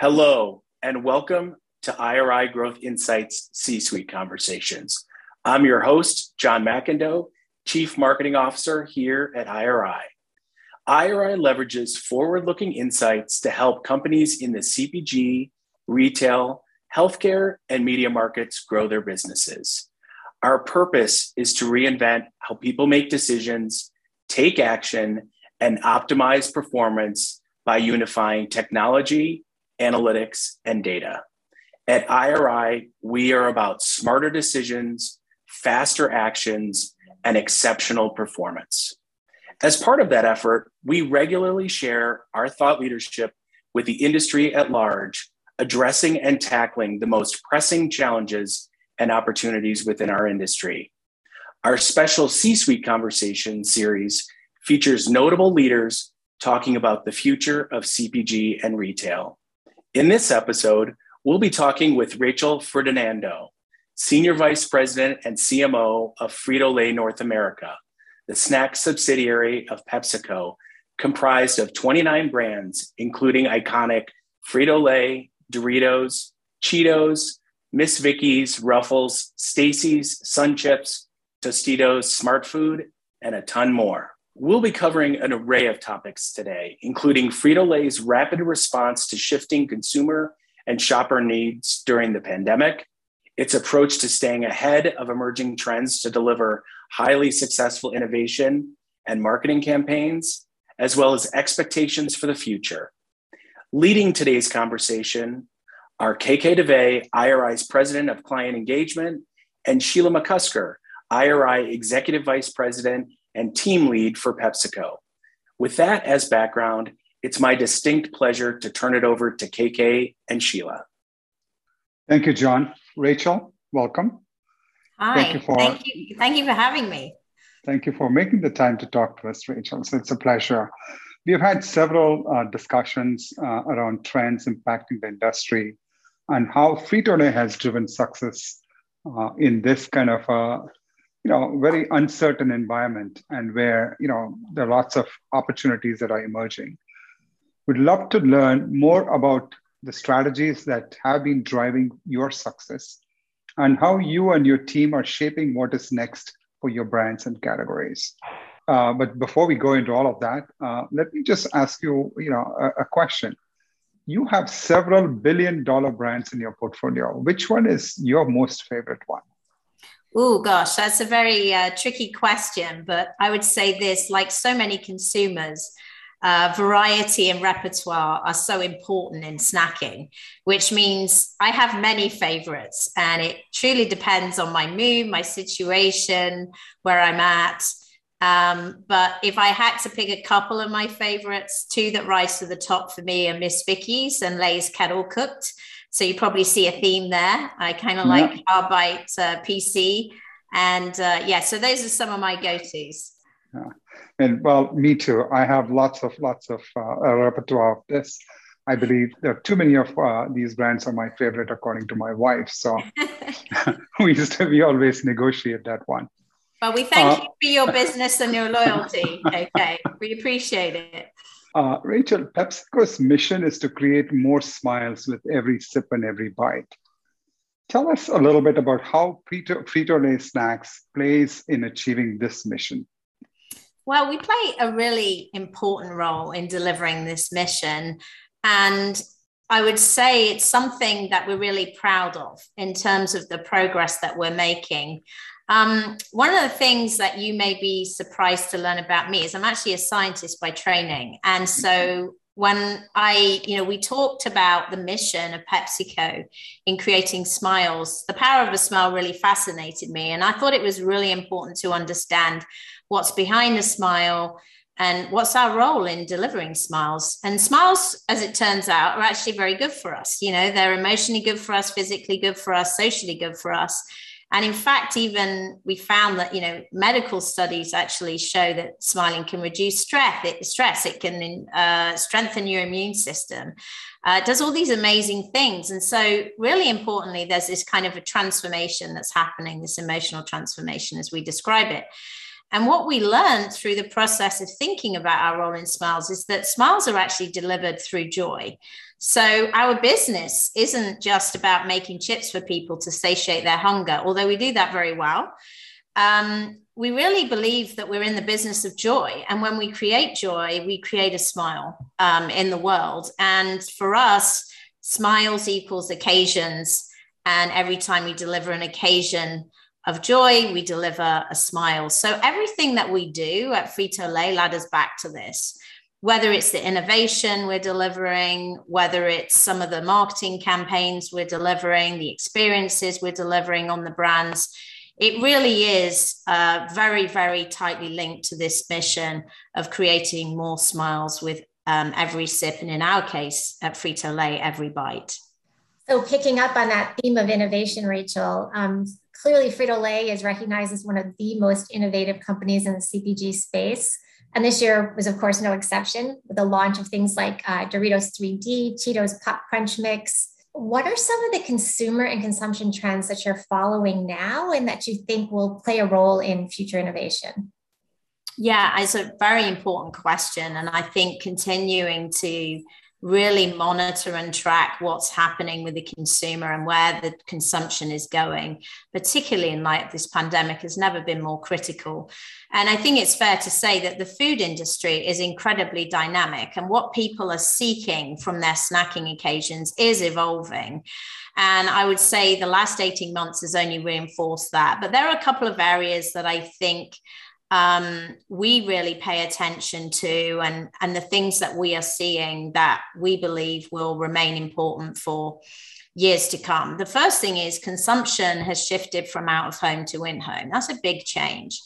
Hello, and welcome to IRI Growth Insights C Suite Conversations. I'm your host, John McIndoe, Chief Marketing Officer here at IRI. IRI leverages forward looking insights to help companies in the CPG, retail, healthcare, and media markets grow their businesses. Our purpose is to reinvent how people make decisions, take action, and optimize performance by unifying technology analytics, and data. At IRI, we are about smarter decisions, faster actions, and exceptional performance. As part of that effort, we regularly share our thought leadership with the industry at large, addressing and tackling the most pressing challenges and opportunities within our industry. Our special C suite conversation series features notable leaders talking about the future of CPG and retail. In this episode, we'll be talking with Rachel Ferdinando, Senior Vice President and CMO of Frito Lay North America, the snack subsidiary of PepsiCo, comprised of 29 brands, including iconic Frito Lay, Doritos, Cheetos, Miss Vickie's, Ruffles, Stacy's, Sun Chips, Tostitos, Smart Food, and a ton more. We'll be covering an array of topics today, including Frito Lay's rapid response to shifting consumer and shopper needs during the pandemic, its approach to staying ahead of emerging trends to deliver highly successful innovation and marketing campaigns, as well as expectations for the future. Leading today's conversation are KK Davey, IRI's President of Client Engagement, and Sheila McCusker, IRI Executive Vice President and team lead for PepsiCo. With that as background, it's my distinct pleasure to turn it over to KK and Sheila. Thank you, John. Rachel, welcome. Hi. Thank you for, thank you, thank you for having me. Thank you for making the time to talk to us, Rachel. So it's a pleasure. We've had several uh, discussions uh, around trends impacting the industry and how Frito-Lay has driven success uh, in this kind of uh, you know very uncertain environment and where you know there are lots of opportunities that are emerging. Would love to learn more about the strategies that have been driving your success and how you and your team are shaping what is next for your brands and categories. Uh, but before we go into all of that uh, let me just ask you you know a, a question. You have several billion dollar brands in your portfolio. Which one is your most favorite one Oh gosh, that's a very uh, tricky question, but I would say this: like so many consumers, uh, variety and repertoire are so important in snacking, which means I have many favorites, and it truly depends on my mood, my situation, where I'm at. Um, but if I had to pick a couple of my favorites, two that rise to the top for me are Miss Vickie's and Lay's Kettle Cooked. So you probably see a theme there. I kind of like Arbite uh, PC. And uh, yeah, so those are some of my go-tos. Yeah. And well, me too. I have lots of lots of uh, repertoire of this. I believe there are too many of uh, these brands are my favorite, according to my wife. So we used to, we always negotiate that one. Well, we thank uh, you for your business and your loyalty. Okay, we appreciate it. Uh, Rachel, PepsiCo's mission is to create more smiles with every sip and every bite. Tell us a little bit about how Frito-Lay Snacks plays in achieving this mission. Well, we play a really important role in delivering this mission. And I would say it's something that we're really proud of in terms of the progress that we're making. Um, one of the things that you may be surprised to learn about me is I'm actually a scientist by training. And so when I, you know, we talked about the mission of PepsiCo in creating smiles, the power of a smile really fascinated me. And I thought it was really important to understand what's behind a smile and what's our role in delivering smiles and smiles as it turns out are actually very good for us you know they're emotionally good for us physically good for us socially good for us and in fact, even we found that you know medical studies actually show that smiling can reduce stress. It, stress it can uh, strengthen your immune system. Uh, it does all these amazing things, and so really importantly, there's this kind of a transformation that's happening, this emotional transformation as we describe it. And what we learned through the process of thinking about our role in smiles is that smiles are actually delivered through joy. So our business isn't just about making chips for people to satiate their hunger, although we do that very well. Um, we really believe that we're in the business of joy. And when we create joy, we create a smile um, in the world. And for us, smiles equals occasions. And every time we deliver an occasion of joy, we deliver a smile. So everything that we do at Frito Lay ladders back to this. Whether it's the innovation we're delivering, whether it's some of the marketing campaigns we're delivering, the experiences we're delivering on the brands, it really is uh, very, very tightly linked to this mission of creating more smiles with um, every sip, and in our case, at Frito Lay, every bite. So, picking up on that theme of innovation, Rachel, um, clearly Frito Lay is recognized as one of the most innovative companies in the CPG space. And this year was, of course, no exception with the launch of things like uh, Doritos 3D, Cheetos Pop Crunch Mix, what are some of the consumer and consumption trends that you're following now and that you think will play a role in future innovation? Yeah, it's a very important question. And I think continuing to really monitor and track what's happening with the consumer and where the consumption is going, particularly in light of this pandemic, has never been more critical. And I think it's fair to say that the food industry is incredibly dynamic, and what people are seeking from their snacking occasions is evolving. And I would say the last 18 months has only reinforced that. But there are a couple of areas that I think um, we really pay attention to and, and the things that we are seeing that we believe will remain important for years to come. The first thing is consumption has shifted from out of home to in home. That's a big change.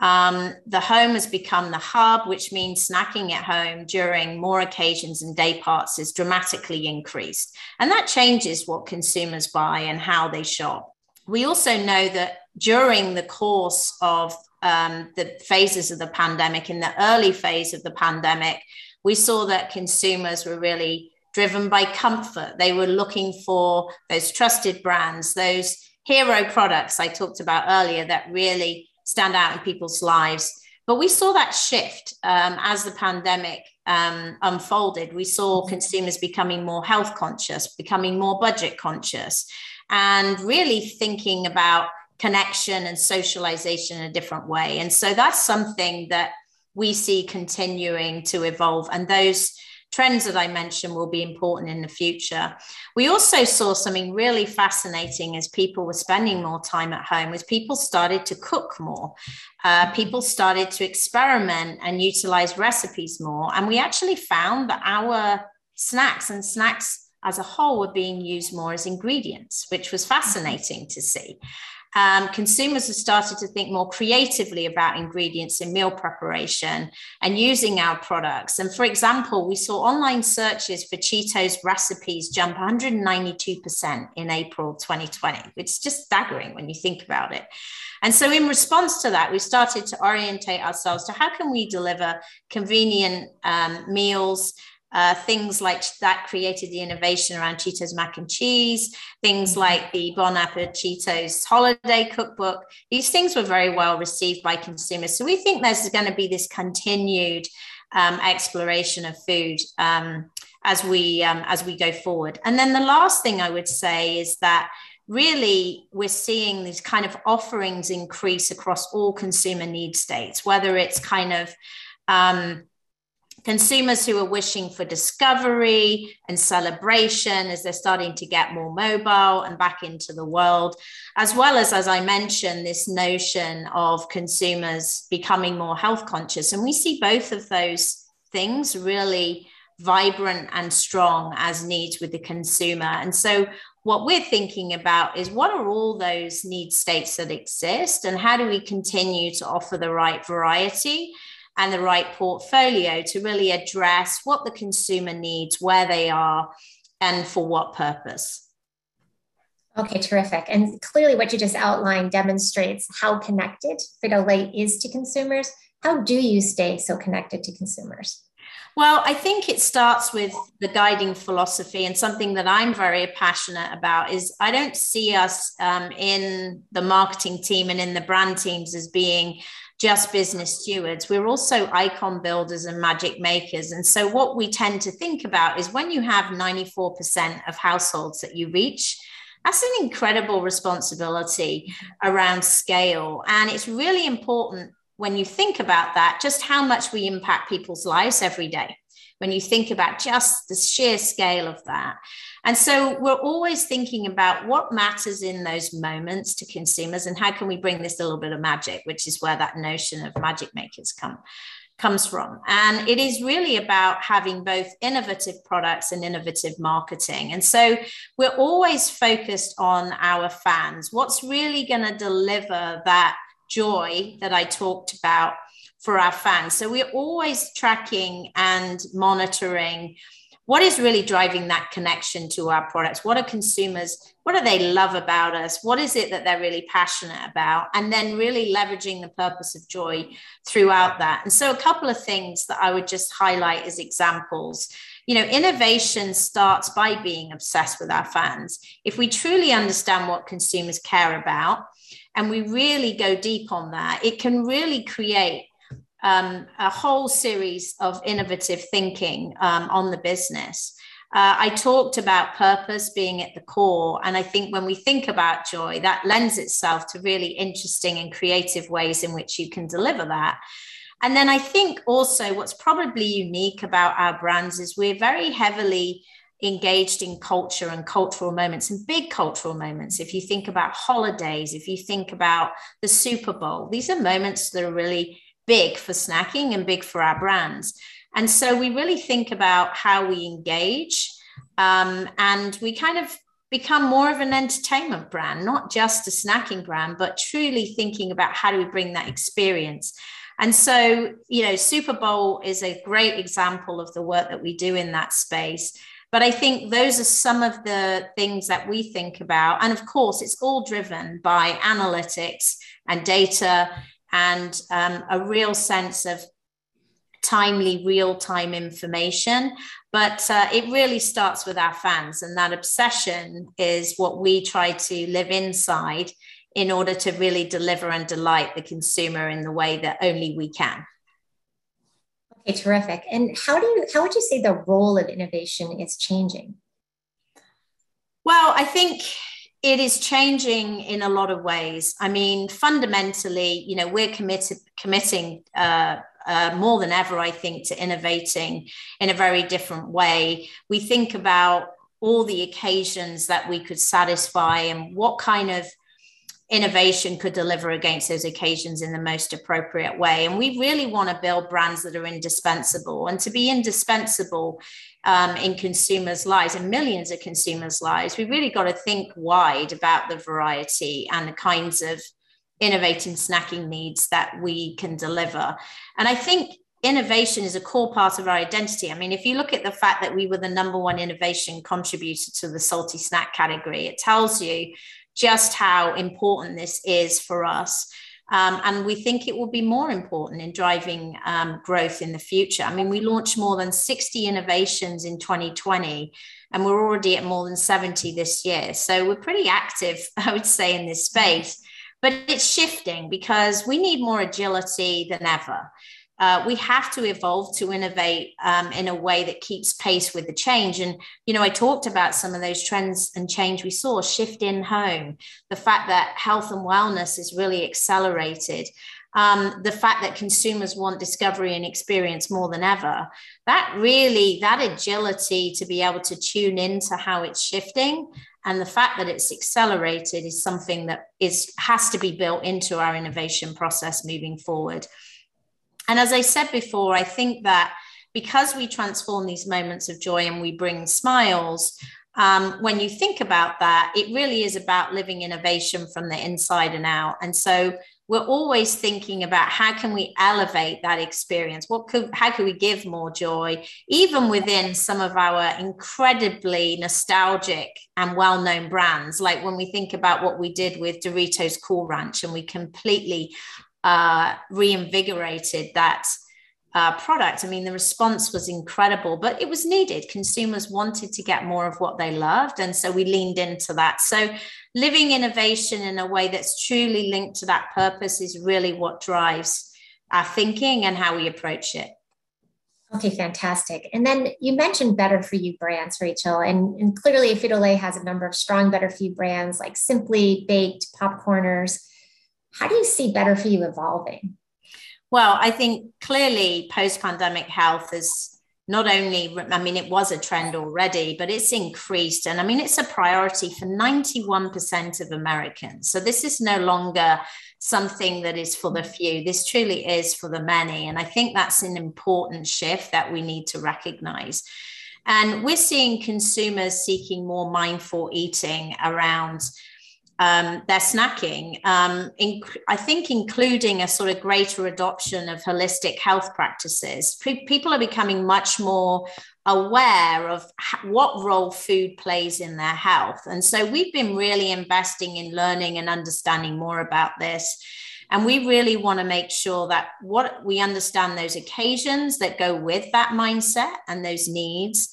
Um, the home has become the hub, which means snacking at home during more occasions and day parts is dramatically increased. And that changes what consumers buy and how they shop. We also know that during the course of um, the phases of the pandemic, in the early phase of the pandemic, we saw that consumers were really driven by comfort. They were looking for those trusted brands, those hero products I talked about earlier that really stand out in people's lives. But we saw that shift um, as the pandemic um, unfolded. We saw consumers becoming more health conscious, becoming more budget conscious, and really thinking about connection and socialization in a different way. And so that's something that we see continuing to evolve. And those trends that I mentioned will be important in the future. We also saw something really fascinating as people were spending more time at home, as people started to cook more. Uh, people started to experiment and utilize recipes more. And we actually found that our snacks and snacks as a whole were being used more as ingredients, which was fascinating to see um, consumers have started to think more creatively about ingredients in meal preparation and using our products. And for example, we saw online searches for Cheetos recipes jump 192% in April 2020, It's just staggering when you think about it. And so, in response to that, we started to orientate ourselves to how can we deliver convenient um, meals uh, things like that created the innovation around Cheetos mac and cheese, things mm-hmm. like the Bon Appetit Cheetos holiday cookbook. These things were very well received by consumers. So we think there's going to be this continued um, exploration of food um, as we um, as we go forward. And then the last thing I would say is that really we're seeing these kind of offerings increase across all consumer need states, whether it's kind of um, consumers who are wishing for discovery and celebration as they're starting to get more mobile and back into the world, as well as, as I mentioned, this notion of consumers becoming more health conscious. And we see both of those things really vibrant and strong as needs with the consumer. And so, what we're thinking about is what are all those need states that exist, and how do we continue to offer the right variety and the right portfolio to really address what the consumer needs, where they are, and for what purpose. Okay, terrific. And clearly, what you just outlined demonstrates how connected Frito Lay is to consumers. How do you stay so connected to consumers? Well, I think it starts with the guiding philosophy, and something that I'm very passionate about is I don't see us um, in the marketing team and in the brand teams as being just business stewards. We're also icon builders and magic makers. And so, what we tend to think about is when you have 94% of households that you reach, that's an incredible responsibility around scale. And it's really important when you think about that, just how much we impact people's lives every day. When you think about just the sheer scale of that. And so we're always thinking about what matters in those moments to consumers and how can we bring this little bit of magic, which is where that notion of magic makers come comes from. And it is really about having both innovative products and innovative marketing. And so we're always focused on our fans. What's really going to deliver that joy that I talked about for our fans? So we're always tracking and monitoring what is really driving that connection to our products? What are consumers what do they love about us? What is it that they're really passionate about? And then really leveraging the purpose of joy throughout that. And so a couple of things that i would just highlight as examples. You know innovation starts by being obsessed with our fans. If we truly understand what consumers care about and we really go deep on that it can really create um, a whole series of innovative thinking um, on the business. Uh, I talked about purpose being at the core. And I think when we think about joy, that lends itself to really interesting and creative ways in which you can deliver that. And then I think also what's probably unique about our brands is we're very heavily engaged in culture and cultural moments and big cultural moments. If you think about holidays, if you think about the Super Bowl, these are moments that are really big for snacking and big for our brands. And so we really think about how we engage um, and we kind of become more of an entertainment brand, not just a snacking brand, but truly thinking about how do we bring that experience. And so, you know, Super Bowl is a great example of the work that we do in that space. But I think those are some of the things that we think about. And of course, it's all driven by analytics and data and um, a real sense of timely, real time information. But uh, it really starts with our fans, and that obsession is what we try to live inside in order to really deliver and delight the consumer in the way that only we can. Okay, terrific. And how do you how would you say the role of innovation is changing? Well, I think it is changing in a lot of ways. I mean, fundamentally, you know, we're committed committing uh, uh, more than ever, I think, to innovating in a very different way. We think about all the occasions that we could satisfy and what kind of innovation could deliver against those occasions in the most appropriate way. And we really want to build brands that are indispensable. And to be indispensable um, in consumers' lives and millions of consumers' lives, we really got to think wide about the variety and the kinds of innovating snacking needs that we can deliver. And I think innovation is a core part of our identity. I mean, if you look at the fact that we were the number one innovation contributor to the salty snack category, it tells you just how important this is for us. Um, and we think it will be more important in driving um, growth in the future. I mean, we launched more than 60 innovations in 2020, and we're already at more than 70 this year. So we're pretty active, I would say, in this space. But it's shifting because we need more agility than ever uh, we have to evolve to innovate um, in a way that keeps pace with the change. And, you know, I talked about some of those trends and change we saw shift in home, the fact that health and wellness is really accelerated. Um, the fact that consumers want discovery and experience more than ever that really that agility to be able to tune into how it's shifting and the fact that it's accelerated is something that is has to be built into our innovation process moving forward and as I said before, I think that because we transform these moments of joy and we bring smiles, um, when you think about that, it really is about living innovation from the inside and out. And so we're always thinking about how can we elevate that experience what could how could we give more joy even within some of our incredibly nostalgic and well-known brands like when we think about what we did with doritos cool ranch and we completely uh, reinvigorated that uh, product. I mean, the response was incredible, but it was needed. Consumers wanted to get more of what they loved. And so we leaned into that. So, living innovation in a way that's truly linked to that purpose is really what drives our thinking and how we approach it. Okay, fantastic. And then you mentioned Better For You brands, Rachel, and, and clearly Frito-Lay has a number of strong Better For You brands like Simply Baked, Popcorners. How do you see Better For You evolving? Well, I think clearly post pandemic health is not only, I mean, it was a trend already, but it's increased. And I mean, it's a priority for 91% of Americans. So this is no longer something that is for the few. This truly is for the many. And I think that's an important shift that we need to recognize. And we're seeing consumers seeking more mindful eating around um, their snacking. Um, I think including a sort of greater adoption of holistic health practices. People are becoming much more aware of what role food plays in their health. And so we've been really investing in learning and understanding more about this. And we really want to make sure that what we understand those occasions that go with that mindset and those needs,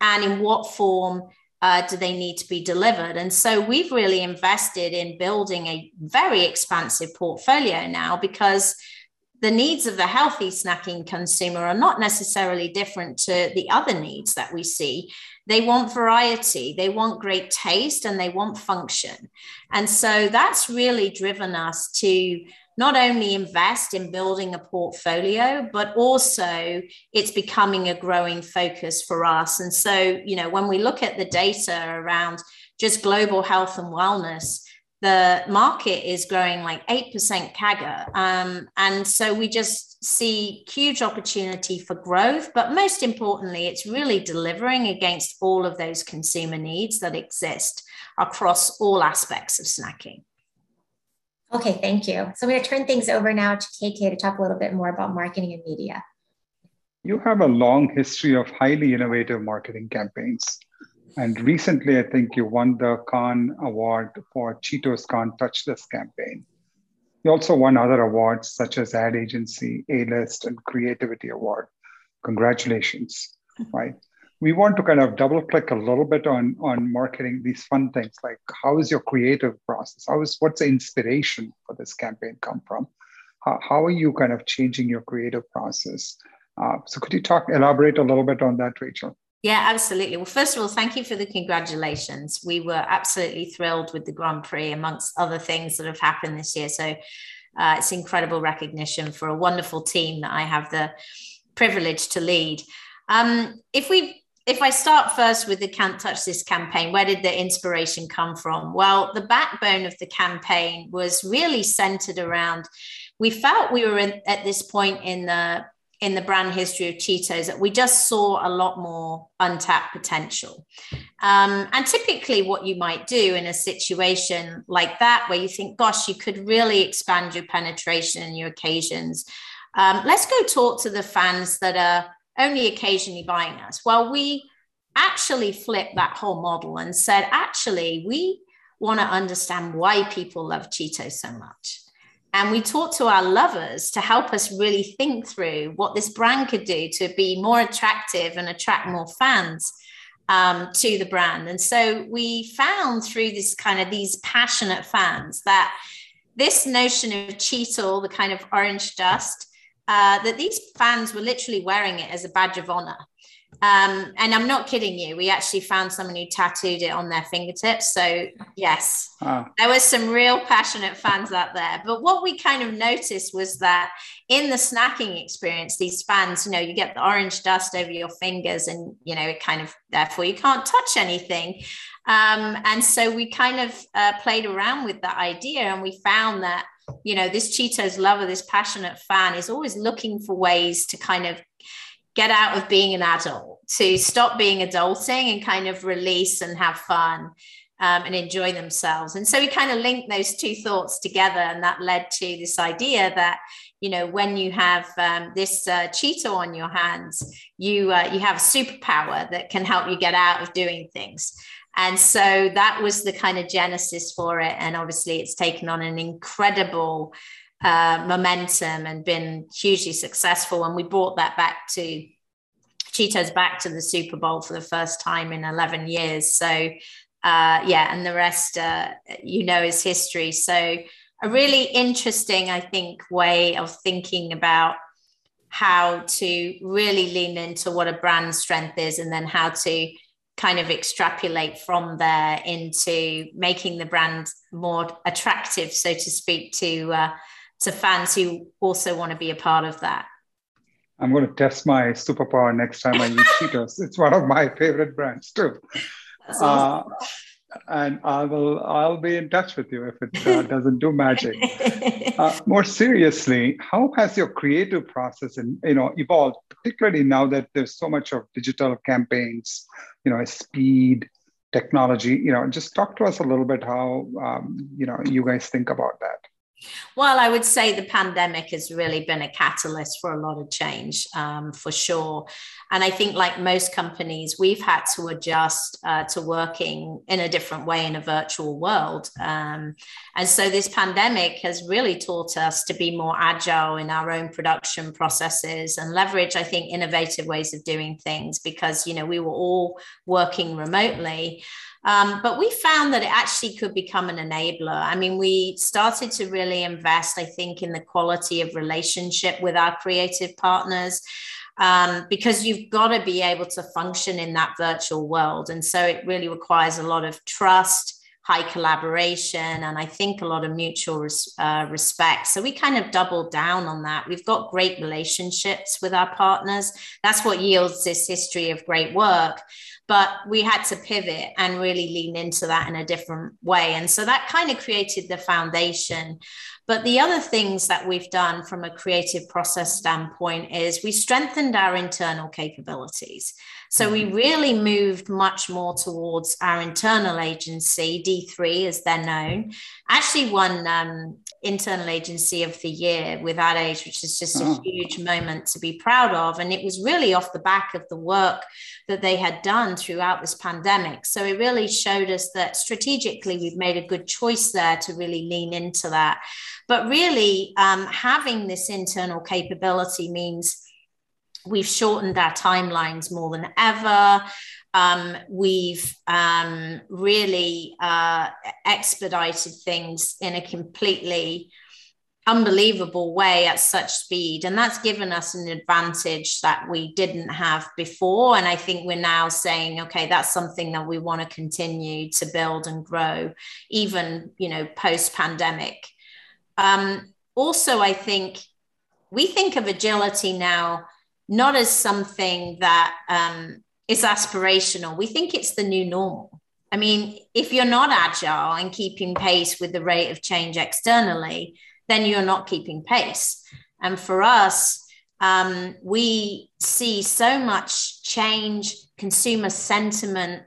and in what form uh, do they need to be delivered? And so we've really invested in building a very expansive portfolio now because the needs of the healthy snacking consumer are not necessarily different to the other needs that we see. They want variety, they want great taste, and they want function. And so that's really driven us to not only invest in building a portfolio, but also it's becoming a growing focus for us. And so, you know, when we look at the data around just global health and wellness, the market is growing like 8% CAGR. Um, and so we just see huge opportunity for growth. But most importantly, it's really delivering against all of those consumer needs that exist across all aspects of snacking. Okay, thank you. So I'm going to turn things over now to KK to talk a little bit more about marketing and media. You have a long history of highly innovative marketing campaigns. And recently, I think you won the Cannes Award for Cheetos Can't Touch This campaign. You also won other awards such as Ad Agency, A-List, and Creativity Award. Congratulations, right? We want to kind of double click a little bit on on marketing these fun things like how is your creative process how is what's the inspiration for this campaign come from how, how are you kind of changing your creative process uh, so could you talk elaborate a little bit on that rachel yeah, absolutely. Well, first of all, thank you for the congratulations. We were absolutely thrilled with the Grand Prix, amongst other things that have happened this year. So uh, it's incredible recognition for a wonderful team that I have the privilege to lead. Um, if we if I start first with the Can't Touch This campaign, where did the inspiration come from? Well, the backbone of the campaign was really centered around we felt we were in, at this point in the in the brand history of Cheetos that we just saw a lot more untapped potential. Um, and typically, what you might do in a situation like that, where you think, gosh, you could really expand your penetration and your occasions, um, let's go talk to the fans that are only occasionally buying us. Well, we actually flipped that whole model and said, actually, we want to understand why people love Cheetos so much. And we talked to our lovers to help us really think through what this brand could do to be more attractive and attract more fans um, to the brand. And so we found through this kind of these passionate fans that this notion of Cheetle, the kind of orange dust, uh, that these fans were literally wearing it as a badge of honor. Um, and I'm not kidding you. We actually found someone who tattooed it on their fingertips. So, yes, wow. there were some real passionate fans out there. But what we kind of noticed was that in the snacking experience, these fans, you know, you get the orange dust over your fingers, and, you know, it kind of, therefore, you can't touch anything. Um, and so we kind of uh, played around with that idea, and we found that you know, this Cheetos lover, this passionate fan is always looking for ways to kind of get out of being an adult, to stop being adulting and kind of release and have fun. Um, and enjoy themselves. And so we kind of linked those two thoughts together, and that led to this idea that you know when you have um, this uh, Cheeto on your hands, you uh, you have a superpower that can help you get out of doing things. And so that was the kind of genesis for it. And obviously, it's taken on an incredible uh, momentum and been hugely successful. And we brought that back to Cheetos back to the Super Bowl for the first time in 11 years. So, uh, yeah, and the rest, uh, you know, is history. So, a really interesting, I think, way of thinking about how to really lean into what a brand strength is and then how to kind of extrapolate from there into making the brand more attractive so to speak to uh, to fans who also want to be a part of that I'm going to test my superpower next time I eat Cheetos. It's one of my favorite brands too. Uh, and I will I'll be in touch with you if it uh, doesn't do magic. Uh, more seriously, how has your creative process and you know evolved, particularly now that there's so much of digital campaigns, you know, speed, technology. You know, just talk to us a little bit how um, you know you guys think about that. Well, I would say the pandemic has really been a catalyst for a lot of change, um, for sure. And I think, like most companies, we've had to adjust uh, to working in a different way in a virtual world. Um, and so, this pandemic has really taught us to be more agile in our own production processes and leverage, I think, innovative ways of doing things because, you know, we were all working remotely. Um, but we found that it actually could become an enabler. I mean, we started to really invest, I think, in the quality of relationship with our creative partners. Um, because you've got to be able to function in that virtual world. And so it really requires a lot of trust, high collaboration, and I think a lot of mutual res- uh, respect. So we kind of doubled down on that. We've got great relationships with our partners. That's what yields this history of great work but we had to pivot and really lean into that in a different way and so that kind of created the foundation but the other things that we've done from a creative process standpoint is we strengthened our internal capabilities so we mm-hmm. really moved much more towards our internal agency d3 as they're known actually won um, internal agency of the year with Ad Age, which is just oh. a huge moment to be proud of. And it was really off the back of the work that they had done throughout this pandemic. So it really showed us that strategically we've made a good choice there to really lean into that. But really, um, having this internal capability means we've shortened our timelines more than ever. Um, we've um, really uh, expedited things in a completely unbelievable way at such speed. And that's given us an advantage that we didn't have before. And I think we're now saying, okay, that's something that we want to continue to build and grow, even, you know, post pandemic. Um, also, I think we think of agility now not as something that um, is aspirational. We think it's the new normal. I mean, if you're not agile and keeping pace with the rate of change externally, then you're not keeping pace. And for us, um, we see so much change, consumer sentiment,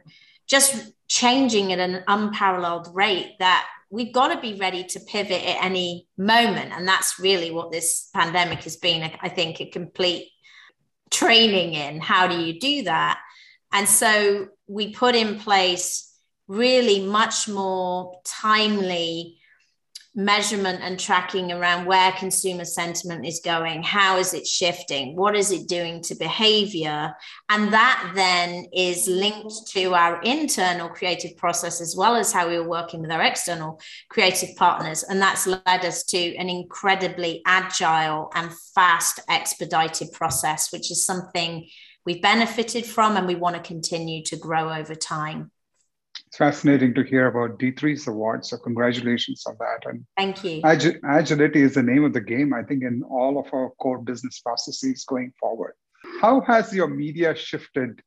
just changing at an unparalleled rate that we've got to be ready to pivot at any moment. And that's really what this pandemic has been, I think, a complete training in. How do you do that? And so we put in place really much more timely measurement and tracking around where consumer sentiment is going how is it shifting what is it doing to behavior and that then is linked to our internal creative process as well as how we were working with our external creative partners and that's led us to an incredibly agile and fast expedited process which is something we've benefited from and we want to continue to grow over time. It's fascinating to hear about D3's award. So congratulations on that. And thank you. Ag- agility is the name of the game, I think, in all of our core business processes going forward. How has your media shifted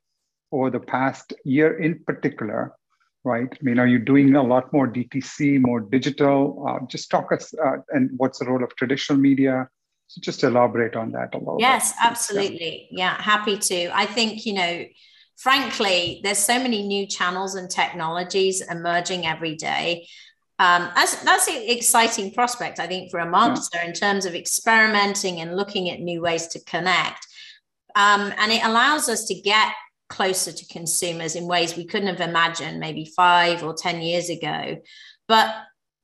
over the past year in particular? Right. I mean, are you doing a lot more DTC, more digital? Uh, just talk us uh, and what's the role of traditional media? So just elaborate on that a little. Yes, bit. absolutely. Yeah, happy to. I think, you know, frankly, there's so many new channels and technologies emerging every day. Um, that's, that's an exciting prospect, I think, for a marketer yeah. in terms of experimenting and looking at new ways to connect. Um, and it allows us to get closer to consumers in ways we couldn't have imagined maybe five or 10 years ago. But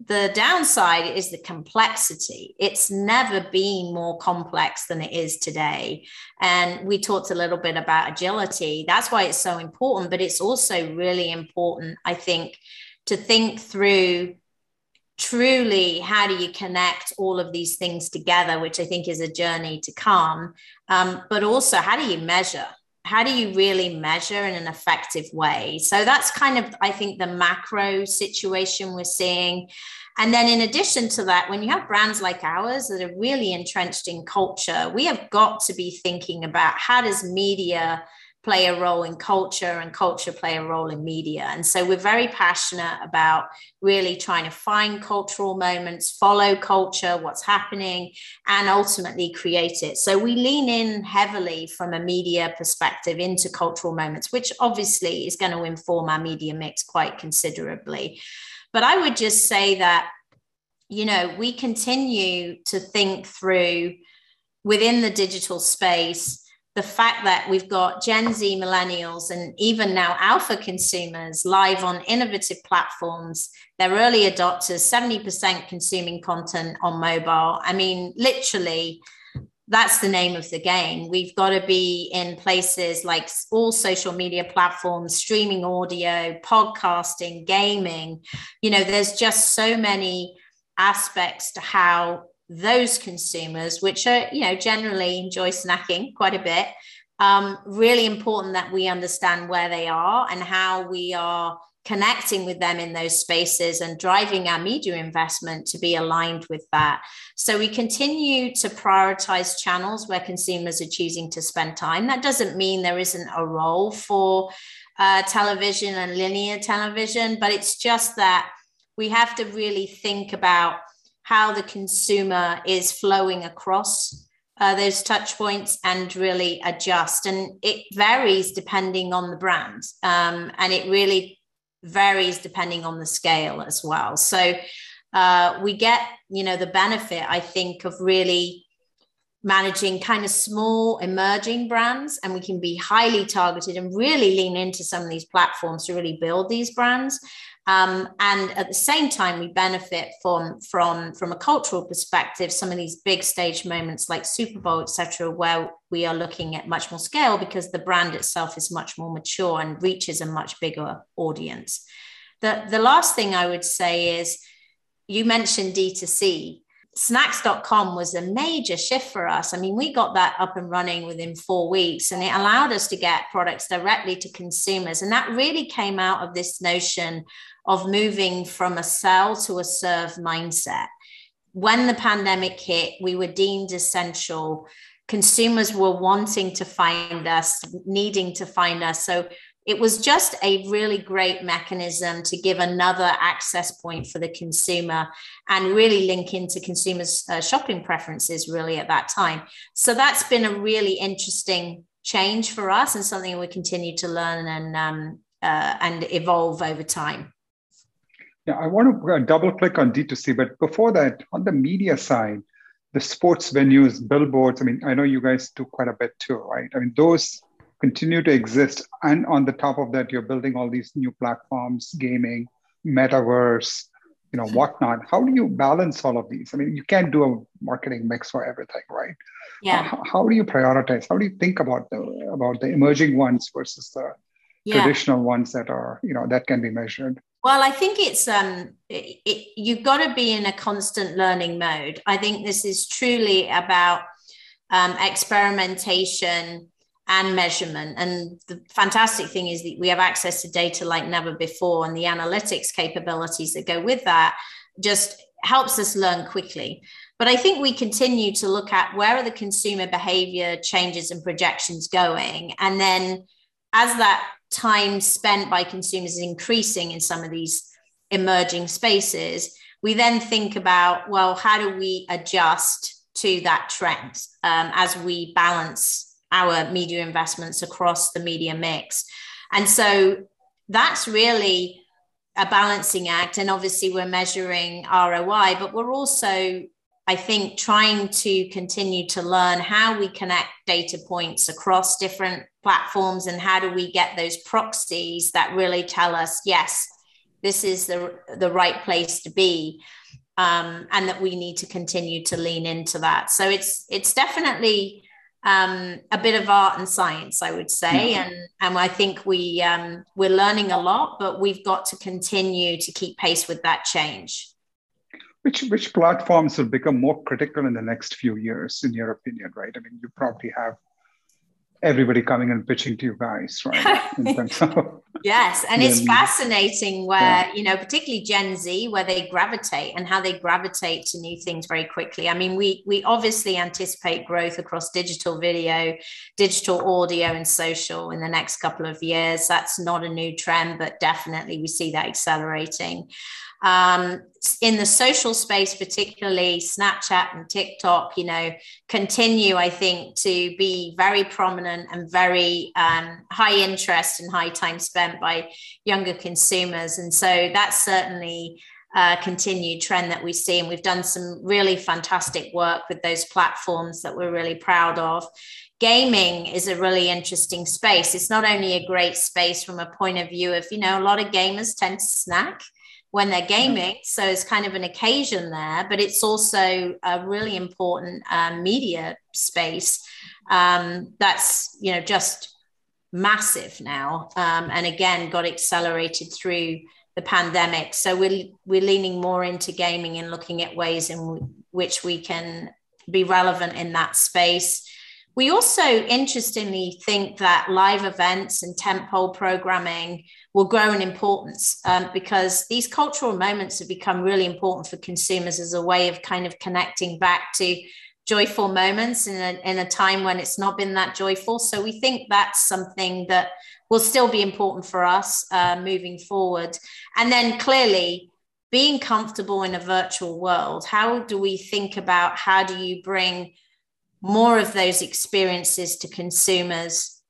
the downside is the complexity. It's never been more complex than it is today. And we talked a little bit about agility. That's why it's so important, but it's also really important, I think, to think through truly how do you connect all of these things together, which I think is a journey to come. Um, but also, how do you measure? How do you really measure in an effective way? So that's kind of, I think, the macro situation we're seeing. And then, in addition to that, when you have brands like ours that are really entrenched in culture, we have got to be thinking about how does media play a role in culture and culture play a role in media. And so we're very passionate about really trying to find cultural moments, follow culture, what's happening, and ultimately create it. So we lean in heavily from a media perspective into cultural moments, which obviously is going to inform our media mix quite considerably. But I would just say that, you know, we continue to think through within the digital space the fact that we've got Gen Z millennials and even now alpha consumers live on innovative platforms. They're early adopters, 70% consuming content on mobile. I mean, literally, that's the name of the game. We've got to be in places like all social media platforms, streaming audio, podcasting, gaming. You know, there's just so many aspects to how those consumers, which are, you know, generally enjoy snacking quite a bit, um, really important that we understand where they are and how we are connecting with them in those spaces and driving our media investment to be aligned with that. So we continue to prioritize channels where consumers are choosing to spend time. That doesn't mean there isn't a role for uh, television and linear television, but it's just that we have to really think about how the consumer is flowing across uh, those touch points and really adjust. And it varies depending on the brand. Um, and it really varies depending on the scale as well. So uh, we get, you know, the benefit, I think, of really managing kind of small emerging brands and we can be highly targeted and really lean into some of these platforms to really build these brands um, and at the same time, we benefit from from from a cultural perspective, some of these big stage moments like Super Bowl, etc., where we are looking at much more scale because the brand itself is much more mature and reaches a much bigger audience. The, the last thing I would say is you mentioned D2C. Snacks.com was a major shift for us. I mean, we got that up and running within four weeks, and it allowed us to get products directly to consumers. And that really came out of this notion of moving from a sell to a serve mindset. When the pandemic hit, we were deemed essential. Consumers were wanting to find us, needing to find us. So it was just a really great mechanism to give another access point for the consumer and really link into consumers' uh, shopping preferences really at that time. So that's been a really interesting change for us and something we continue to learn and um, uh, and evolve over time. Yeah, I want to uh, double click on D2C, but before that, on the media side, the sports venues, billboards, I mean, I know you guys do quite a bit too, right? I mean, those continue to exist. And on the top of that, you're building all these new platforms, gaming, metaverse, you know, whatnot. How do you balance all of these? I mean, you can't do a marketing mix for everything, right? Yeah. How, how do you prioritize? How do you think about the about the emerging ones versus the yeah. traditional ones that are, you know, that can be measured? Well, I think it's um, it, it, you've got to be in a constant learning mode. I think this is truly about um, experimentation and measurement. And the fantastic thing is that we have access to data like never before, and the analytics capabilities that go with that just helps us learn quickly. But I think we continue to look at where are the consumer behavior changes and projections going, and then as that time spent by consumers is increasing in some of these emerging spaces, we then think about, well, how do we adjust to that trend um, as we balance our media investments across the media mix? And so that's really a balancing act. And obviously, we're measuring ROI, but we're also I think trying to continue to learn how we connect data points across different platforms and how do we get those proxies that really tell us, yes, this is the the right place to be um, and that we need to continue to lean into that. So it's it's definitely um, a bit of art and science i would say. Yeah. and and i think we um, we're learning a lot but we've got to continue to keep pace with that change which which platforms will become more critical in the next few years in your opinion right i mean you probably have everybody coming and pitching to you guys, right? yes, and it's fascinating where yeah. you know, particularly Gen Z, where they gravitate and how they gravitate to new things very quickly. I mean, we we obviously anticipate growth across digital video, digital audio, and social in the next couple of years. That's not a new trend, but definitely we see that accelerating. Um, in the social space, particularly Snapchat and TikTok, you know, continue, I think, to be very prominent and very um, high interest and high time spent by younger consumers. And so that's certainly a continued trend that we see. And we've done some really fantastic work with those platforms that we're really proud of gaming is a really interesting space. It's not only a great space from a point of view of, you know, a lot of gamers tend to snack when they're gaming. So it's kind of an occasion there, but it's also a really important um, media space um, that's you know just massive now, um, and again got accelerated through the pandemic. So we're we're leaning more into gaming and looking at ways in which we can be relevant in that space. We also interestingly think that live events and tentpole programming will grow in importance um, because these cultural moments have become really important for consumers as a way of kind of connecting back to joyful moments in a, in a time when it's not been that joyful. So we think that's something that will still be important for us uh, moving forward. And then clearly, being comfortable in a virtual world, how do we think about how do you bring more of those experiences to consumers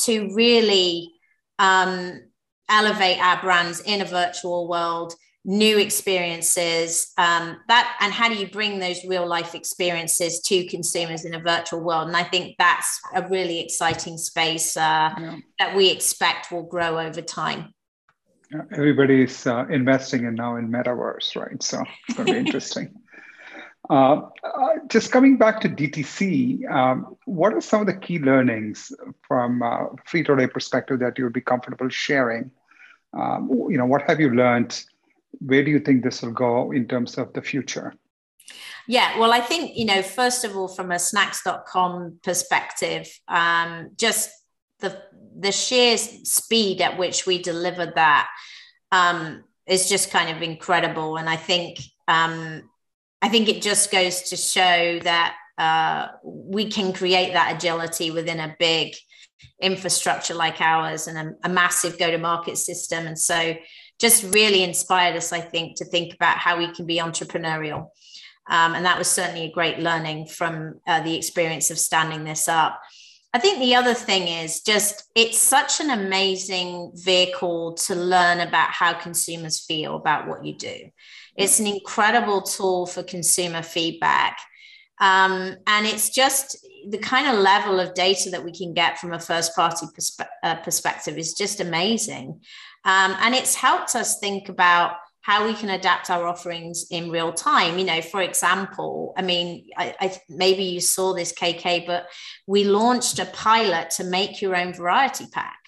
to really um, elevate our brands in a virtual world new experiences um, that and how do you bring those real life experiences to consumers in a virtual world? And i think that's a really exciting space uh, yeah. that we expect will grow over time. Everybody's uh, investing in now in metaverse right? So it's going to be interesting uh, uh, just coming back to DTC, um, what are some of the key learnings from uh, Frito-Lay perspective that you would be comfortable sharing? Um, you know, what have you learned? Where do you think this will go in terms of the future? Yeah, well, I think, you know, first of all, from a snacks.com perspective, um, just the the sheer speed at which we delivered that um, is just kind of incredible. And I think um, I think it just goes to show that uh, we can create that agility within a big infrastructure like ours and a, a massive go to market system. And so, just really inspired us, I think, to think about how we can be entrepreneurial. Um, and that was certainly a great learning from uh, the experience of standing this up. I think the other thing is just it's such an amazing vehicle to learn about how consumers feel about what you do. It's an incredible tool for consumer feedback. Um, and it's just the kind of level of data that we can get from a first party perspe- uh, perspective is just amazing. Um, and it's helped us think about how we can adapt our offerings in real time. You know, for example, I mean, I, I, maybe you saw this, KK, but we launched a pilot to make your own variety pack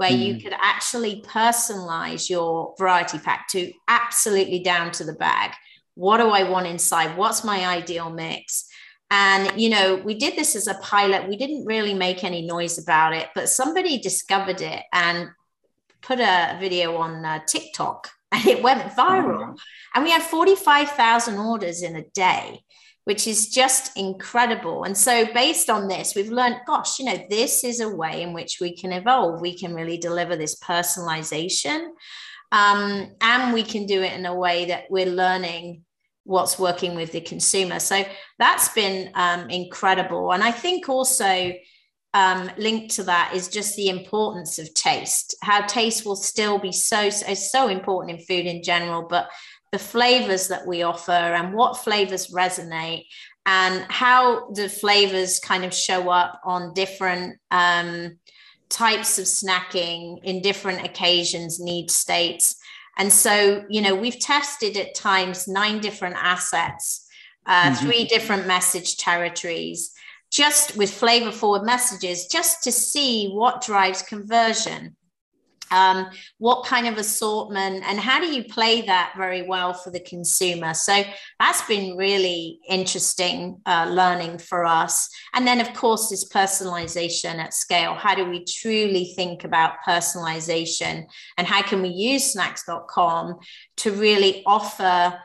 where mm. you could actually personalize your variety pack to absolutely down to the bag. What do I want inside? What's my ideal mix? And, you know, we did this as a pilot. We didn't really make any noise about it, but somebody discovered it and put a video on uh, TikTok and it went viral. Oh, and we had 45,000 orders in a day which is just incredible. And so, based on this, we've learned, gosh, you know, this is a way in which we can evolve. We can really deliver this personalization, um, and we can do it in a way that we're learning what's working with the consumer. So that's been um, incredible. And I think also um, linked to that is just the importance of taste. How taste will still be so is so important in food in general, but the flavors that we offer and what flavors resonate and how the flavors kind of show up on different um, types of snacking in different occasions, need states. And so, you know, we've tested at times nine different assets, uh, mm-hmm. three different message territories, just with flavor forward messages, just to see what drives conversion um, what kind of assortment and how do you play that very well for the consumer? So that's been really interesting uh, learning for us. And then of course this personalization at scale. How do we truly think about personalization and how can we use snacks.com to really offer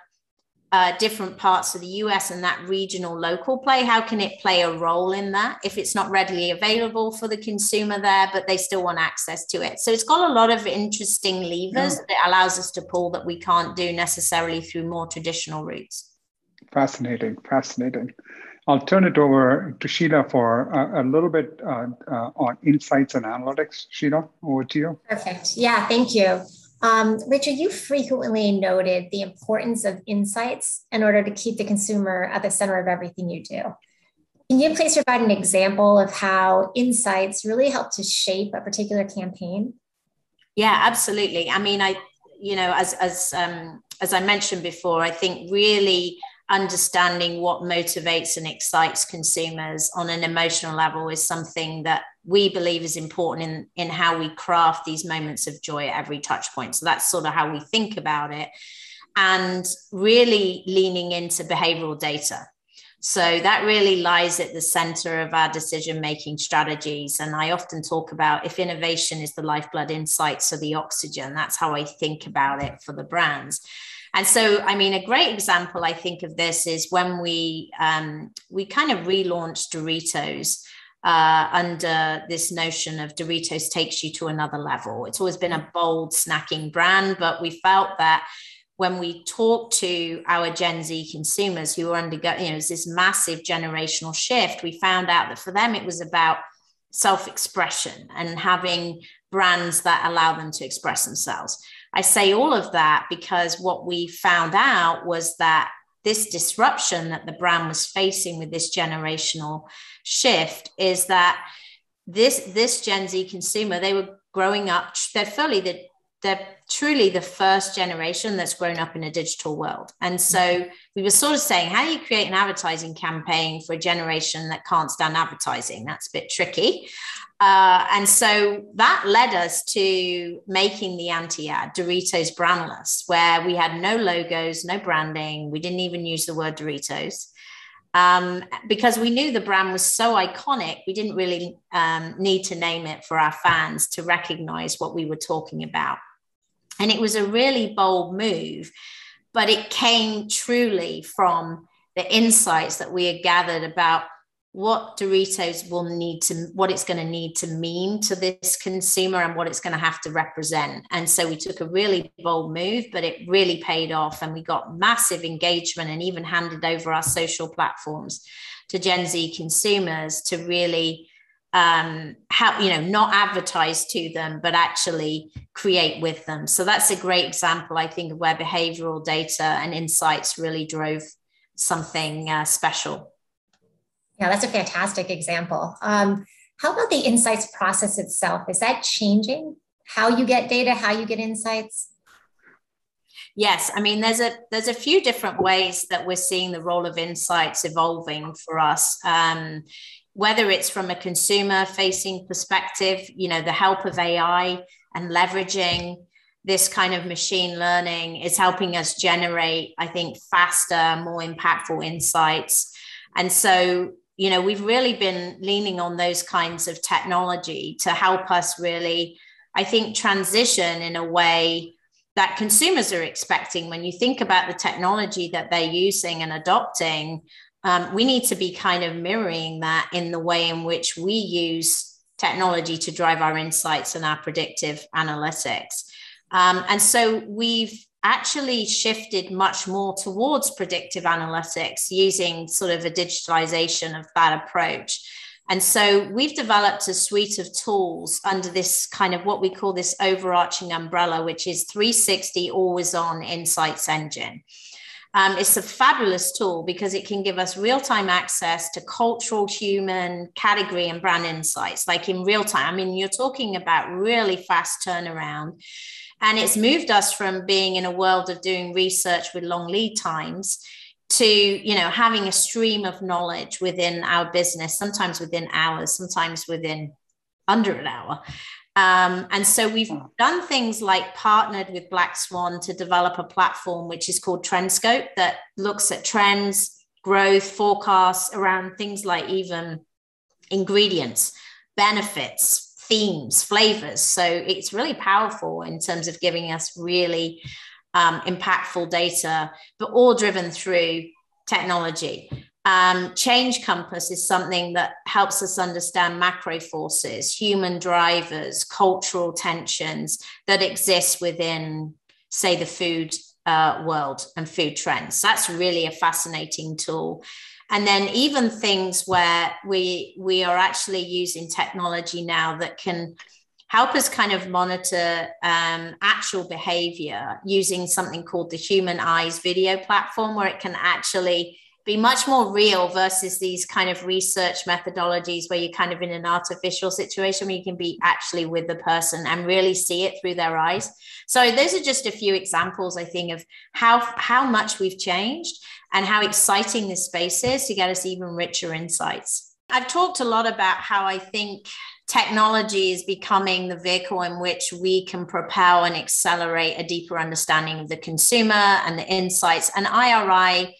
uh, different parts of the US and that regional local play? How can it play a role in that if it's not readily available for the consumer there, but they still want access to it? So it's got a lot of interesting levers yeah. that allows us to pull that we can't do necessarily through more traditional routes. Fascinating, fascinating. I'll turn it over to Sheila for a, a little bit uh, uh, on insights and analytics. Sheila, over to you. Perfect. Yeah, thank you. Um, Richard, you frequently noted the importance of insights in order to keep the consumer at the center of everything you do. Can you please provide an example of how insights really help to shape a particular campaign? Yeah, absolutely. I mean, I, you know, as as um, as I mentioned before, I think really understanding what motivates and excites consumers on an emotional level is something that we believe is important in, in how we craft these moments of joy at every touch point. So that's sort of how we think about it. And really leaning into behavioral data. So that really lies at the center of our decision making strategies. And I often talk about if innovation is the lifeblood insights or the oxygen, that's how I think about it for the brands. And so, I mean, a great example I think of this is when we um, we kind of relaunched Doritos. Uh, under this notion of Doritos takes you to another level. It's always been a bold snacking brand, but we felt that when we talked to our Gen Z consumers who were undergoing, you know, this massive generational shift, we found out that for them it was about self expression and having brands that allow them to express themselves. I say all of that because what we found out was that this disruption that the brand was facing with this generational shift is that this this Gen Z consumer they were growing up they're fully the they're truly the first generation that's grown up in a digital world. And so we were sort of saying, how do you create an advertising campaign for a generation that can't stand advertising? That's a bit tricky. Uh, and so that led us to making the anti ad Doritos brandless, where we had no logos, no branding. We didn't even use the word Doritos. Um, because we knew the brand was so iconic, we didn't really um, need to name it for our fans to recognize what we were talking about. And it was a really bold move, but it came truly from the insights that we had gathered about what Doritos will need to, what it's going to need to mean to this consumer and what it's going to have to represent. And so we took a really bold move, but it really paid off. And we got massive engagement and even handed over our social platforms to Gen Z consumers to really um, how, you know, not advertise to them, but actually create with them. So that's a great example, I think, of where behavioral data and insights really drove something uh, special. Yeah, that's a fantastic example. Um, how about the insights process itself? Is that changing how you get data, how you get insights? Yes, I mean there's a there's a few different ways that we're seeing the role of insights evolving for us. Um, whether it's from a consumer facing perspective, you know, the help of AI and leveraging this kind of machine learning is helping us generate, I think, faster, more impactful insights. And so you know we've really been leaning on those kinds of technology to help us really i think transition in a way that consumers are expecting when you think about the technology that they're using and adopting um, we need to be kind of mirroring that in the way in which we use technology to drive our insights and our predictive analytics um, and so we've actually shifted much more towards predictive analytics using sort of a digitalization of that approach. And so we've developed a suite of tools under this kind of what we call this overarching umbrella, which is 360 always on insights engine. Um, it's a fabulous tool because it can give us real time access to cultural, human, category, and brand insights, like in real time. I mean, you're talking about really fast turnaround. And it's moved us from being in a world of doing research with long lead times to you know having a stream of knowledge within our business sometimes within hours sometimes within under an hour um, and so we've done things like partnered with Black Swan to develop a platform which is called Trendscope that looks at trends, growth, forecasts around things like even ingredients, benefits, themes, flavors. So it's really powerful in terms of giving us really um, impactful data, but all driven through technology. Um, change compass is something that helps us understand macro forces, human drivers, cultural tensions that exist within, say, the food uh, world and food trends. That's really a fascinating tool. And then even things where we we are actually using technology now that can help us kind of monitor um, actual behavior using something called the human eyes video platform, where it can actually be much more real versus these kind of research methodologies where you're kind of in an artificial situation where you can be actually with the person and really see it through their eyes. So those are just a few examples, I think, of how how much we've changed and how exciting this space is to get us even richer insights. I've talked a lot about how I think technology is becoming the vehicle in which we can propel and accelerate a deeper understanding of the consumer and the insights. And IRI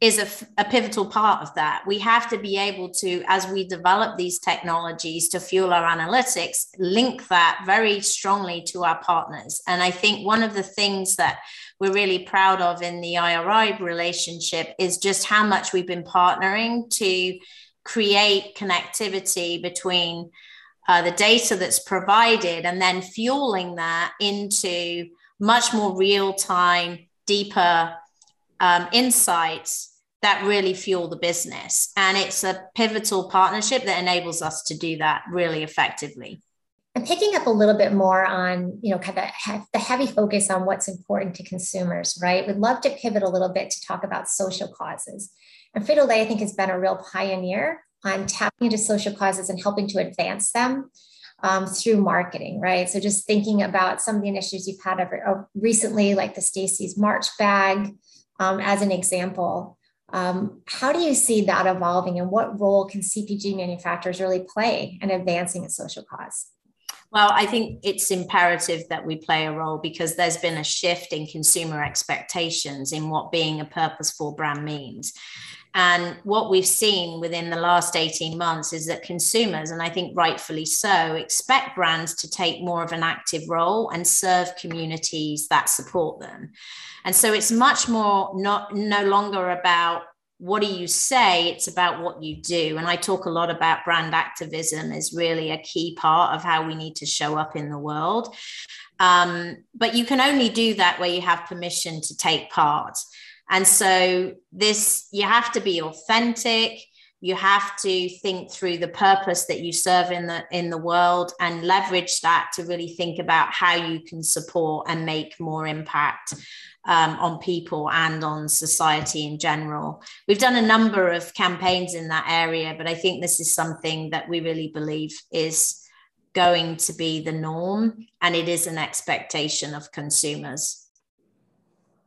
is a, a, pivotal part of that. We have to be able to, as we develop these technologies to fuel our analytics, link that very strongly to our partners. And I think one of the things that we're really proud of in the IRI relationship is just how much we've been partnering to create connectivity between uh, the data that's provided and then fueling that into much more real time, deeper um, insights that really fuel the business. And it's a pivotal partnership that enables us to do that really effectively. And picking up a little bit more on, you know, kind of the heavy focus on what's important to consumers, right? We'd love to pivot a little bit to talk about social causes. And Frito-Lay, I think, has been a real pioneer on tapping into social causes and helping to advance them um, through marketing, right? So just thinking about some of the initiatives you've had ever, uh, recently, like the Stacy's March bag, um, as an example. Um, how do you see that evolving and what role can CPG manufacturers really play in advancing a social cause? Well, I think it's imperative that we play a role because there's been a shift in consumer expectations in what being a purposeful brand means. And what we've seen within the last 18 months is that consumers, and I think rightfully so, expect brands to take more of an active role and serve communities that support them. And so it's much more not no longer about what do you say it's about what you do. And i talk a lot about brand activism is really a key part of how we need to show up in the world. Um, but you can only do that where you have permission to take part and so this you have to be authentic you have to think through the purpose that you serve in the in the world and leverage that to really think about how you can support and make more impact um, on people and on society in general. We've done a number of campaigns in that area, but I think this is something that we really believe is going to be the norm and it is an expectation of consumers.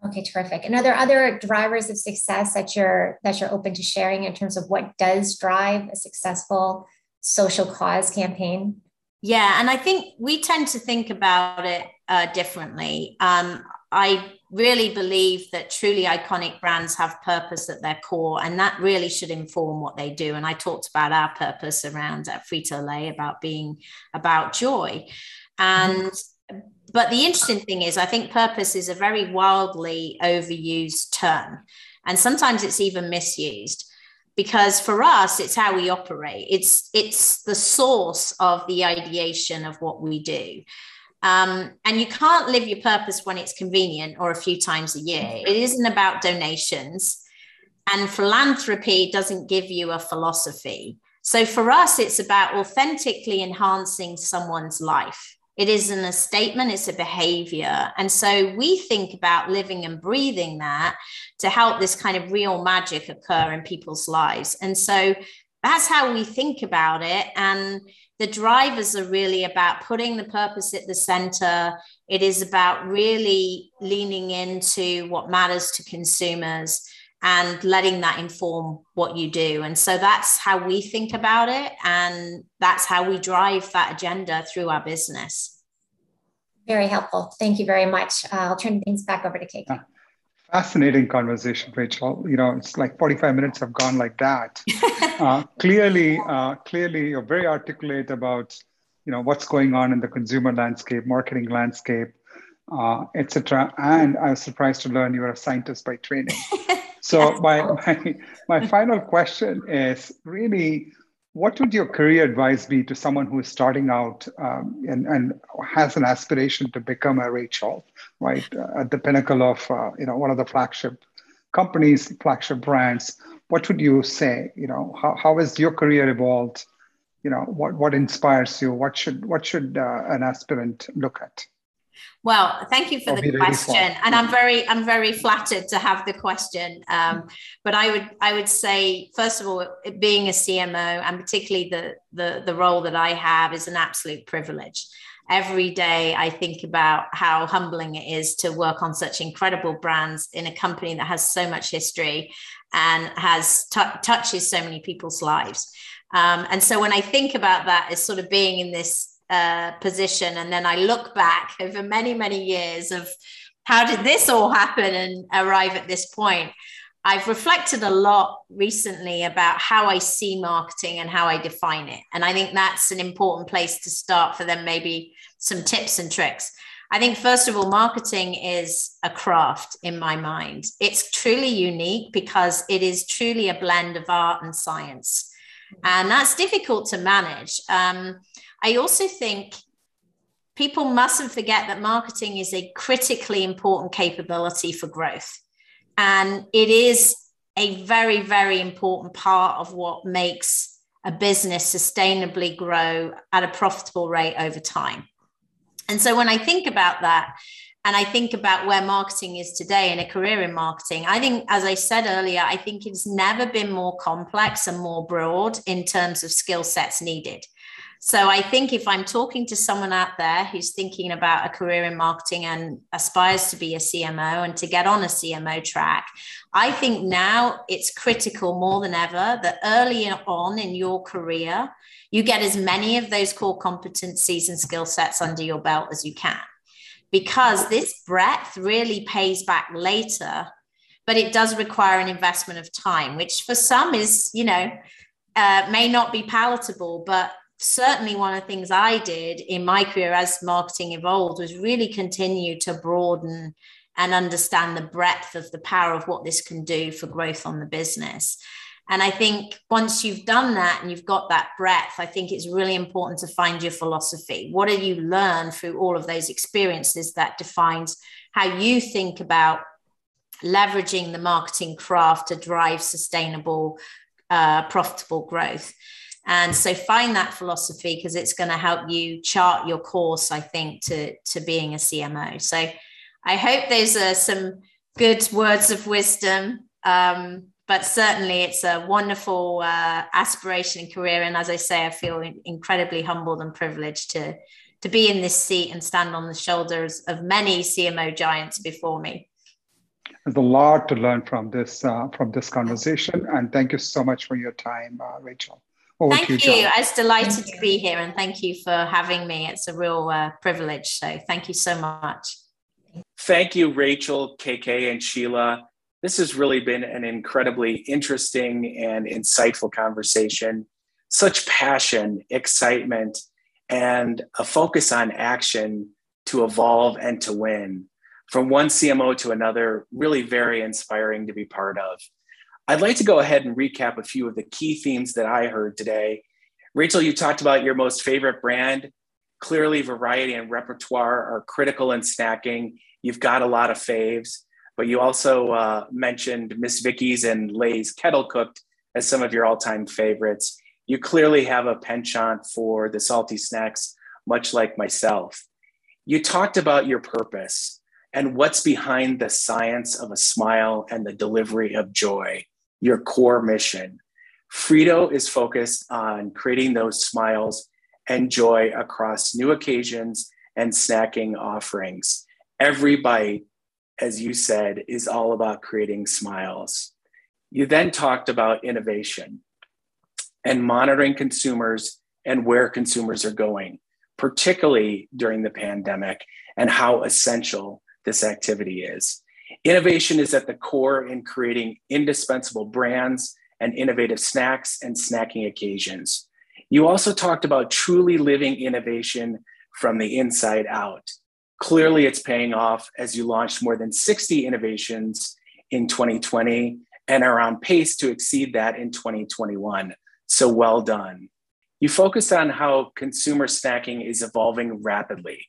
Okay, terrific. And are there other drivers of success that you're that you're open to sharing in terms of what does drive a successful social cause campaign? Yeah, and I think we tend to think about it uh, differently. Um, I really believe that truly iconic brands have purpose at their core, and that really should inform what they do. And I talked about our purpose around at Frito Lay about being about joy. And but the interesting thing is, I think purpose is a very wildly overused term, and sometimes it's even misused because for us it's how we operate. It's it's the source of the ideation of what we do. Um, and you can't live your purpose when it's convenient or a few times a year. It isn't about donations and philanthropy doesn't give you a philosophy. So for us it's about authentically enhancing someone's life It isn't a statement, it's a behavior. And so we think about living and breathing that to help this kind of real magic occur in people's lives. And so that's how we think about it. And the drivers are really about putting the purpose at the center. It is about really leaning into what matters to consumers and letting that inform what you do. And so that's how we think about it. And that's how we drive that agenda through our business. Very helpful. Thank you very much. Uh, I'll turn things back over to Kate. Fascinating conversation, Rachel. You know, it's like 45 minutes have gone like that. uh, clearly, uh, clearly, you're very articulate about, you know, what's going on in the consumer landscape, marketing landscape, uh, etc. And I was surprised to learn you are a scientist by training. So my, my, my final question is really, what would your career advice be to someone who is starting out um, and, and has an aspiration to become a Rachel, right, uh, at the pinnacle of uh, you know one of the flagship companies, flagship brands? What would you say? You know, how, how has your career evolved? You know, what what inspires you? What should what should uh, an aspirant look at? Well, thank you for the question, and I'm very I'm very flattered to have the question. Um, but I would I would say first of all, being a CMO and particularly the the the role that I have is an absolute privilege. Every day, I think about how humbling it is to work on such incredible brands in a company that has so much history and has t- touches so many people's lives. Um, and so when I think about that as sort of being in this uh, position. And then I look back over many, many years of how did this all happen and arrive at this point. I've reflected a lot recently about how I see marketing and how I define it. And I think that's an important place to start for them, maybe some tips and tricks. I think, first of all, marketing is a craft in my mind. It's truly unique because it is truly a blend of art and science. And that's difficult to manage. Um, I also think people mustn't forget that marketing is a critically important capability for growth. And it is a very, very important part of what makes a business sustainably grow at a profitable rate over time. And so when I think about that, and I think about where marketing is today and a career in marketing, I think, as I said earlier, I think it's never been more complex and more broad in terms of skill sets needed. So I think if I'm talking to someone out there who's thinking about a career in marketing and aspires to be a CMO and to get on a CMO track, I think now it's critical more than ever that early on in your career, you get as many of those core competencies and skill sets under your belt as you can. Because this breadth really pays back later, but it does require an investment of time, which for some is, you know, uh, may not be palatable, but certainly one of the things I did in my career as marketing evolved was really continue to broaden and understand the breadth of the power of what this can do for growth on the business. And I think once you've done that and you've got that breadth, I think it's really important to find your philosophy. What do you learn through all of those experiences that defines how you think about leveraging the marketing craft to drive sustainable, uh, profitable growth? And so find that philosophy because it's going to help you chart your course, I think, to, to being a CMO. So I hope those are some good words of wisdom. Um, but certainly it's a wonderful uh, aspiration and career. And as I say, I feel incredibly humbled and privileged to, to be in this seat and stand on the shoulders of many CMO giants before me. There's a lot to learn from this uh, from this conversation, and thank you so much for your time, uh, Rachel. Over thank you. you. I was delighted to be here and thank you for having me. It's a real uh, privilege. So thank you so much. Thank you, Rachel, KK, and Sheila. This has really been an incredibly interesting and insightful conversation. Such passion, excitement, and a focus on action to evolve and to win. From one CMO to another, really very inspiring to be part of. I'd like to go ahead and recap a few of the key themes that I heard today. Rachel, you talked about your most favorite brand. Clearly, variety and repertoire are critical in snacking. You've got a lot of faves, but you also uh, mentioned Miss Vickie's and Lay's Kettle Cooked as some of your all time favorites. You clearly have a penchant for the salty snacks, much like myself. You talked about your purpose and what's behind the science of a smile and the delivery of joy, your core mission. Frito is focused on creating those smiles and joy across new occasions and snacking offerings. Every bite, as you said, is all about creating smiles. You then talked about innovation and monitoring consumers and where consumers are going, particularly during the pandemic, and how essential this activity is. Innovation is at the core in creating indispensable brands and innovative snacks and snacking occasions. You also talked about truly living innovation from the inside out. Clearly, it's paying off as you launched more than 60 innovations in 2020 and are on pace to exceed that in 2021. So well done. You focused on how consumer snacking is evolving rapidly.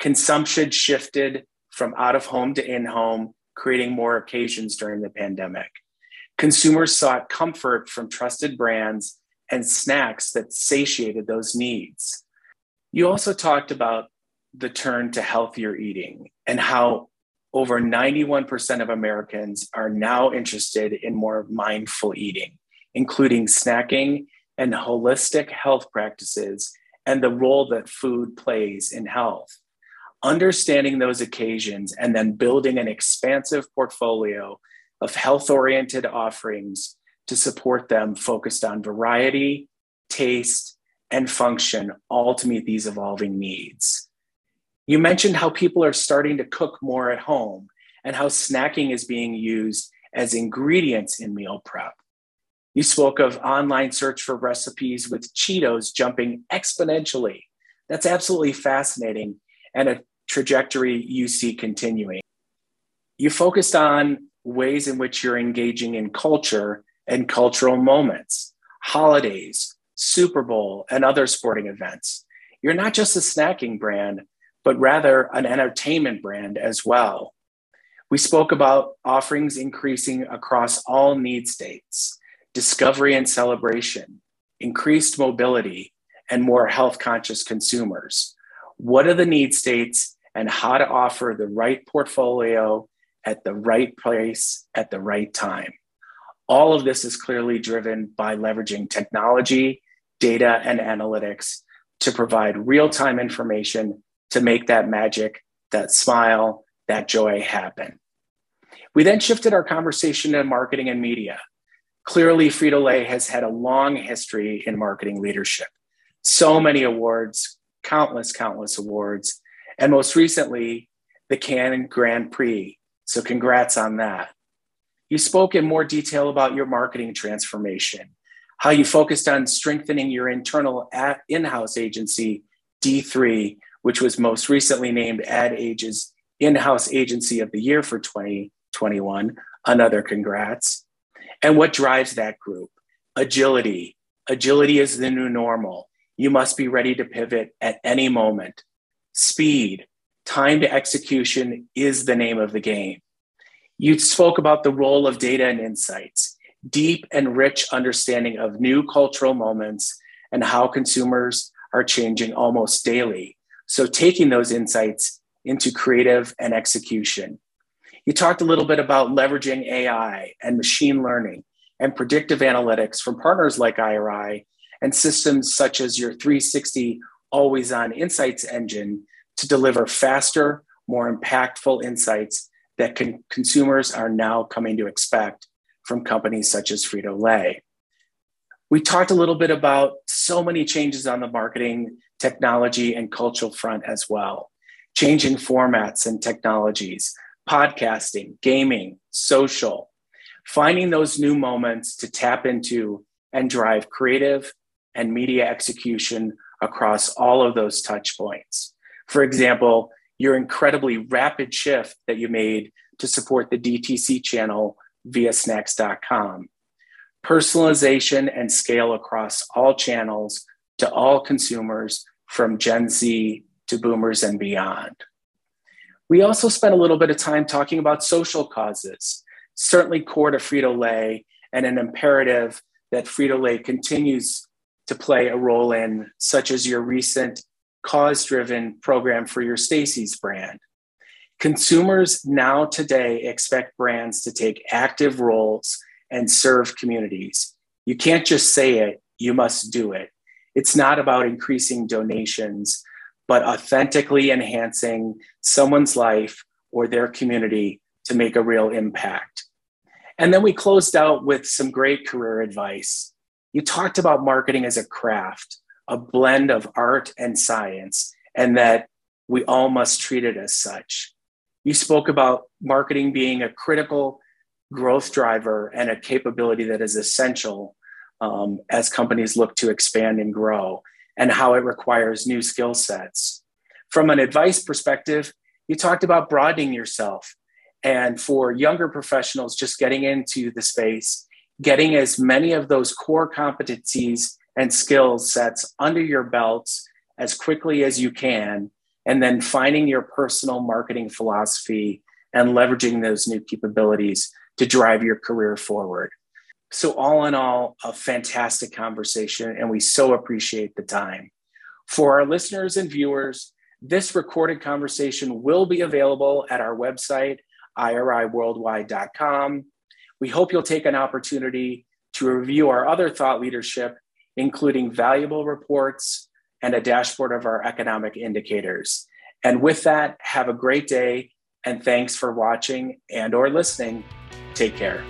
Consumption shifted from out of home to in home, creating more occasions during the pandemic. Consumers sought comfort from trusted brands and snacks that satiated those needs. You also talked about the turn to healthier eating and how over 91% of Americans are now interested in more mindful eating, including snacking and holistic health practices and the role that food plays in health. Understanding those occasions and then building an expansive portfolio of health oriented offerings to support them focused on variety, taste, and function, all to meet these evolving needs. You mentioned how people are starting to cook more at home and how snacking is being used as ingredients in meal prep. You spoke of online search for recipes with Cheetos jumping exponentially. That's absolutely fascinating and a trajectory you see continuing. You focused on ways in which you're engaging in culture and cultural moments, holidays, Super Bowl, and other sporting events. You're not just a snacking brand, but rather an entertainment brand as well. We spoke about offerings increasing across all need states, discovery and celebration, increased mobility, and more health conscious consumers. What are the need states and how to offer the right portfolio at the right place at the right time? All of this is clearly driven by leveraging technology, data, and analytics to provide real time information to make that magic, that smile, that joy happen. We then shifted our conversation to marketing and media. Clearly, Frito Lay has had a long history in marketing leadership. So many awards, countless, countless awards, and most recently, the Cannes Grand Prix. So, congrats on that. You spoke in more detail about your marketing transformation, how you focused on strengthening your internal in house agency, D3, which was most recently named Ad Age's in house agency of the year for 2021. Another congrats. And what drives that group? Agility. Agility is the new normal. You must be ready to pivot at any moment. Speed. Time to execution is the name of the game. You spoke about the role of data and insights, deep and rich understanding of new cultural moments and how consumers are changing almost daily. So, taking those insights into creative and execution. You talked a little bit about leveraging AI and machine learning and predictive analytics from partners like IRI and systems such as your 360 always on insights engine to deliver faster, more impactful insights that con- consumers are now coming to expect from companies such as Frito Lay. We talked a little bit about so many changes on the marketing, technology, and cultural front as well. Changing formats and technologies, podcasting, gaming, social, finding those new moments to tap into and drive creative and media execution across all of those touch points. For example, your incredibly rapid shift that you made to support the DTC channel via snacks.com. Personalization and scale across all channels to all consumers from Gen Z to boomers and beyond. We also spent a little bit of time talking about social causes, certainly core to Frito Lay, and an imperative that Frito Lay continues to play a role in, such as your recent cause driven program for your Stacy's brand. Consumers now today expect brands to take active roles and serve communities. You can't just say it, you must do it. It's not about increasing donations, but authentically enhancing someone's life or their community to make a real impact. And then we closed out with some great career advice. You talked about marketing as a craft, a blend of art and science, and that we all must treat it as such. You spoke about marketing being a critical growth driver and a capability that is essential um, as companies look to expand and grow, and how it requires new skill sets. From an advice perspective, you talked about broadening yourself. And for younger professionals just getting into the space, getting as many of those core competencies and skill sets under your belts as quickly as you can, and then finding your personal marketing philosophy and leveraging those new capabilities to drive your career forward. So, all in all, a fantastic conversation, and we so appreciate the time. For our listeners and viewers, this recorded conversation will be available at our website, iriworldwide.com. We hope you'll take an opportunity to review our other thought leadership, including valuable reports and a dashboard of our economic indicators. And with that, have a great day and thanks for watching and or listening. Take care.